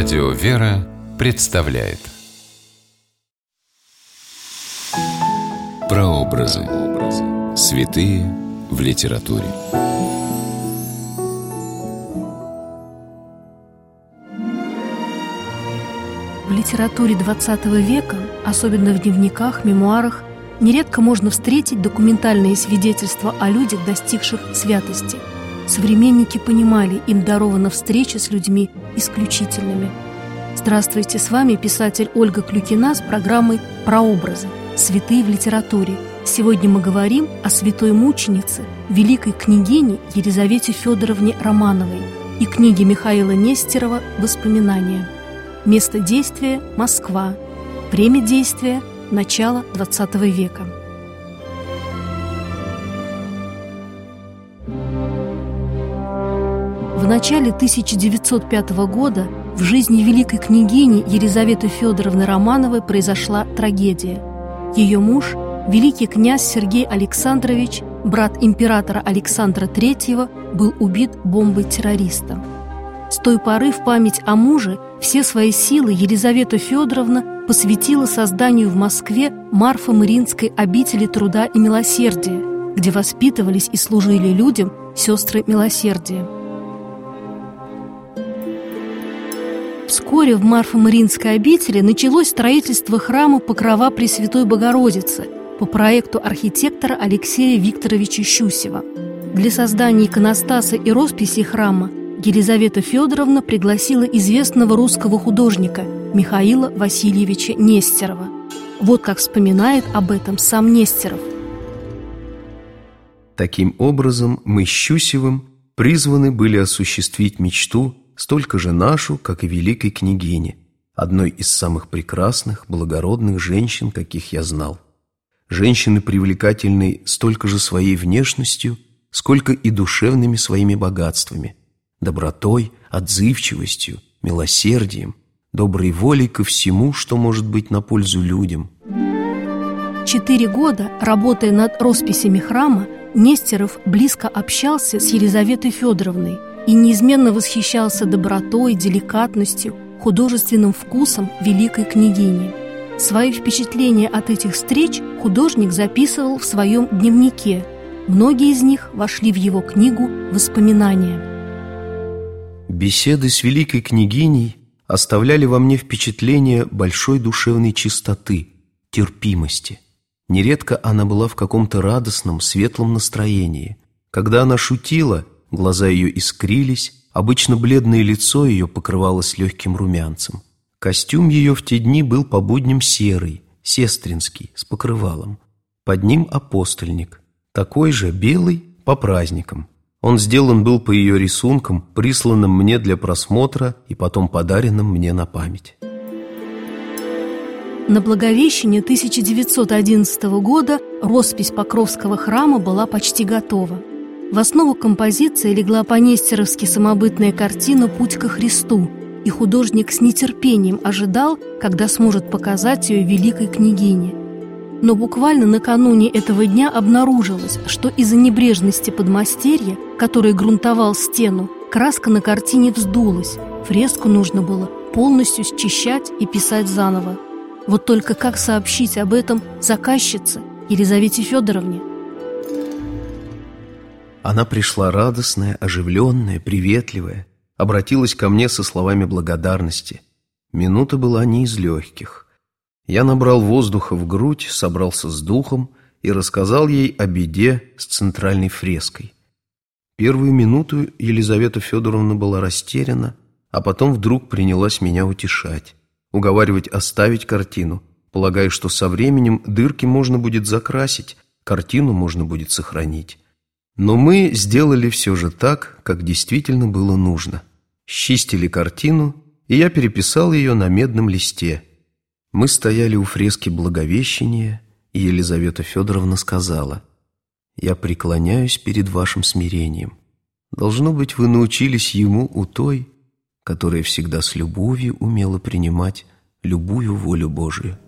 Радио «Вера» представляет Прообразы. Святые в литературе. В литературе XX века, особенно в дневниках, мемуарах, нередко можно встретить документальные свидетельства о людях, достигших святости. Современники понимали, им дарована встреча с людьми исключительными. Здравствуйте, с вами писатель Ольга Клюкина с программой «Прообразы. Святые в литературе». Сегодня мы говорим о святой мученице, великой княгине Елизавете Федоровне Романовой и книге Михаила Нестерова «Воспоминания». Место действия – Москва. Время действия – начало XX века. В начале 1905 года в жизни великой княгини Елизаветы Федоровны Романовой произошла трагедия. Ее муж, великий князь Сергей Александрович, брат императора Александра III, был убит бомбой террориста. С той поры в память о муже все свои силы Елизавета Федоровна посвятила созданию в Москве Марфа-Мариинской обители труда и милосердия, где воспитывались и служили людям сестры милосердия. Вскоре в Марфо-Мариинской обители началось строительство храма Покрова Пресвятой Богородицы по проекту архитектора Алексея Викторовича Щусева. Для создания иконостаса и росписи храма Елизавета Федоровна пригласила известного русского художника Михаила Васильевича Нестерова. Вот как вспоминает об этом сам Нестеров. Таким образом, мы с Щусевым призваны были осуществить мечту, столько же нашу, как и великой княгини, одной из самых прекрасных, благородных женщин, каких я знал. Женщины привлекательной столько же своей внешностью, сколько и душевными своими богатствами – добротой, отзывчивостью, милосердием, доброй волей ко всему, что может быть на пользу людям. Четыре года, работая над росписями храма, Нестеров близко общался с Елизаветой Федоровной и неизменно восхищался добротой, деликатностью, художественным вкусом великой княгини. Свои впечатления от этих встреч художник записывал в своем дневнике. Многие из них вошли в его книгу «Воспоминания». Беседы с великой княгиней оставляли во мне впечатление большой душевной чистоты, терпимости. Нередко она была в каком-то радостном, светлом настроении. Когда она шутила, глаза ее искрились, обычно бледное лицо ее покрывалось легким румянцем. Костюм ее в те дни был по будням серый, сестринский, с покрывалом. Под ним апостольник, такой же белый по праздникам. Он сделан был по ее рисункам, присланным мне для просмотра и потом подаренным мне на память. На Благовещение 1911 года роспись Покровского храма была почти готова. В основу композиции легла по-нестеровски самобытная картина «Путь ко Христу», и художник с нетерпением ожидал, когда сможет показать ее великой княгине – но буквально накануне этого дня обнаружилось, что из-за небрежности подмастерья, который грунтовал стену, краска на картине вздулась. Фреску нужно было полностью счищать и писать заново. Вот только как сообщить об этом заказчице Елизавете Федоровне? Она пришла радостная, оживленная, приветливая, обратилась ко мне со словами благодарности. Минута была не из легких. Я набрал воздуха в грудь, собрался с духом и рассказал ей о беде с центральной фреской. Первую минуту Елизавета Федоровна была растеряна, а потом вдруг принялась меня утешать, уговаривать оставить картину, полагая, что со временем дырки можно будет закрасить, картину можно будет сохранить. Но мы сделали все же так, как действительно было нужно. Счистили картину, и я переписал ее на медном листе – мы стояли у фрески Благовещения, и Елизавета Федоровна сказала, «Я преклоняюсь перед вашим смирением. Должно быть, вы научились ему у той, которая всегда с любовью умела принимать любую волю Божию».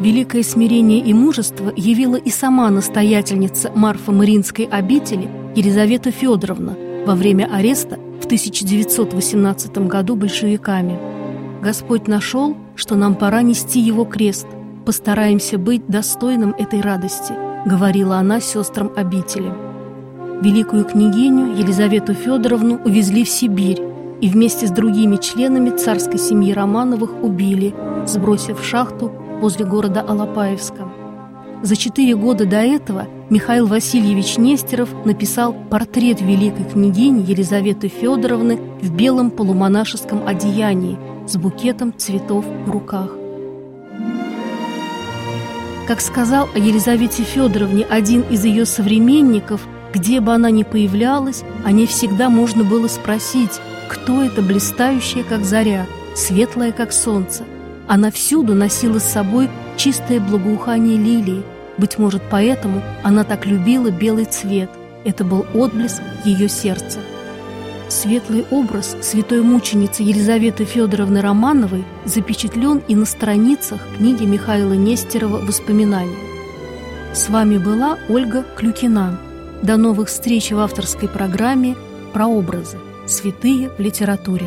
Великое смирение и мужество явила и сама настоятельница Марфа Маринской обители Елизавета Федоровна во время ареста в 1918 году большевиками. Господь нашел, что нам пора нести его крест. Постараемся быть достойным этой радости, говорила она сестрам обители. Великую княгиню Елизавету Федоровну увезли в Сибирь и вместе с другими членами царской семьи Романовых убили, сбросив в шахту возле города Алапаевска. За четыре года до этого Михаил Васильевич Нестеров написал портрет великой княгини Елизаветы Федоровны в белом полумонашеском одеянии с букетом цветов в руках. Как сказал о Елизавете Федоровне один из ее современников, где бы она ни появлялась, о ней всегда можно было спросить, кто это блистающая, как заря, светлая, как солнце. Она всюду носила с собой чистое благоухание лилии. Быть может, поэтому она так любила белый цвет. Это был отблеск ее сердца. Светлый образ святой мученицы Елизаветы Федоровны Романовой запечатлен и на страницах книги Михаила Нестерова «Воспоминания». С вами была Ольга Клюкина. До новых встреч в авторской программе «Прообразы. Святые в литературе».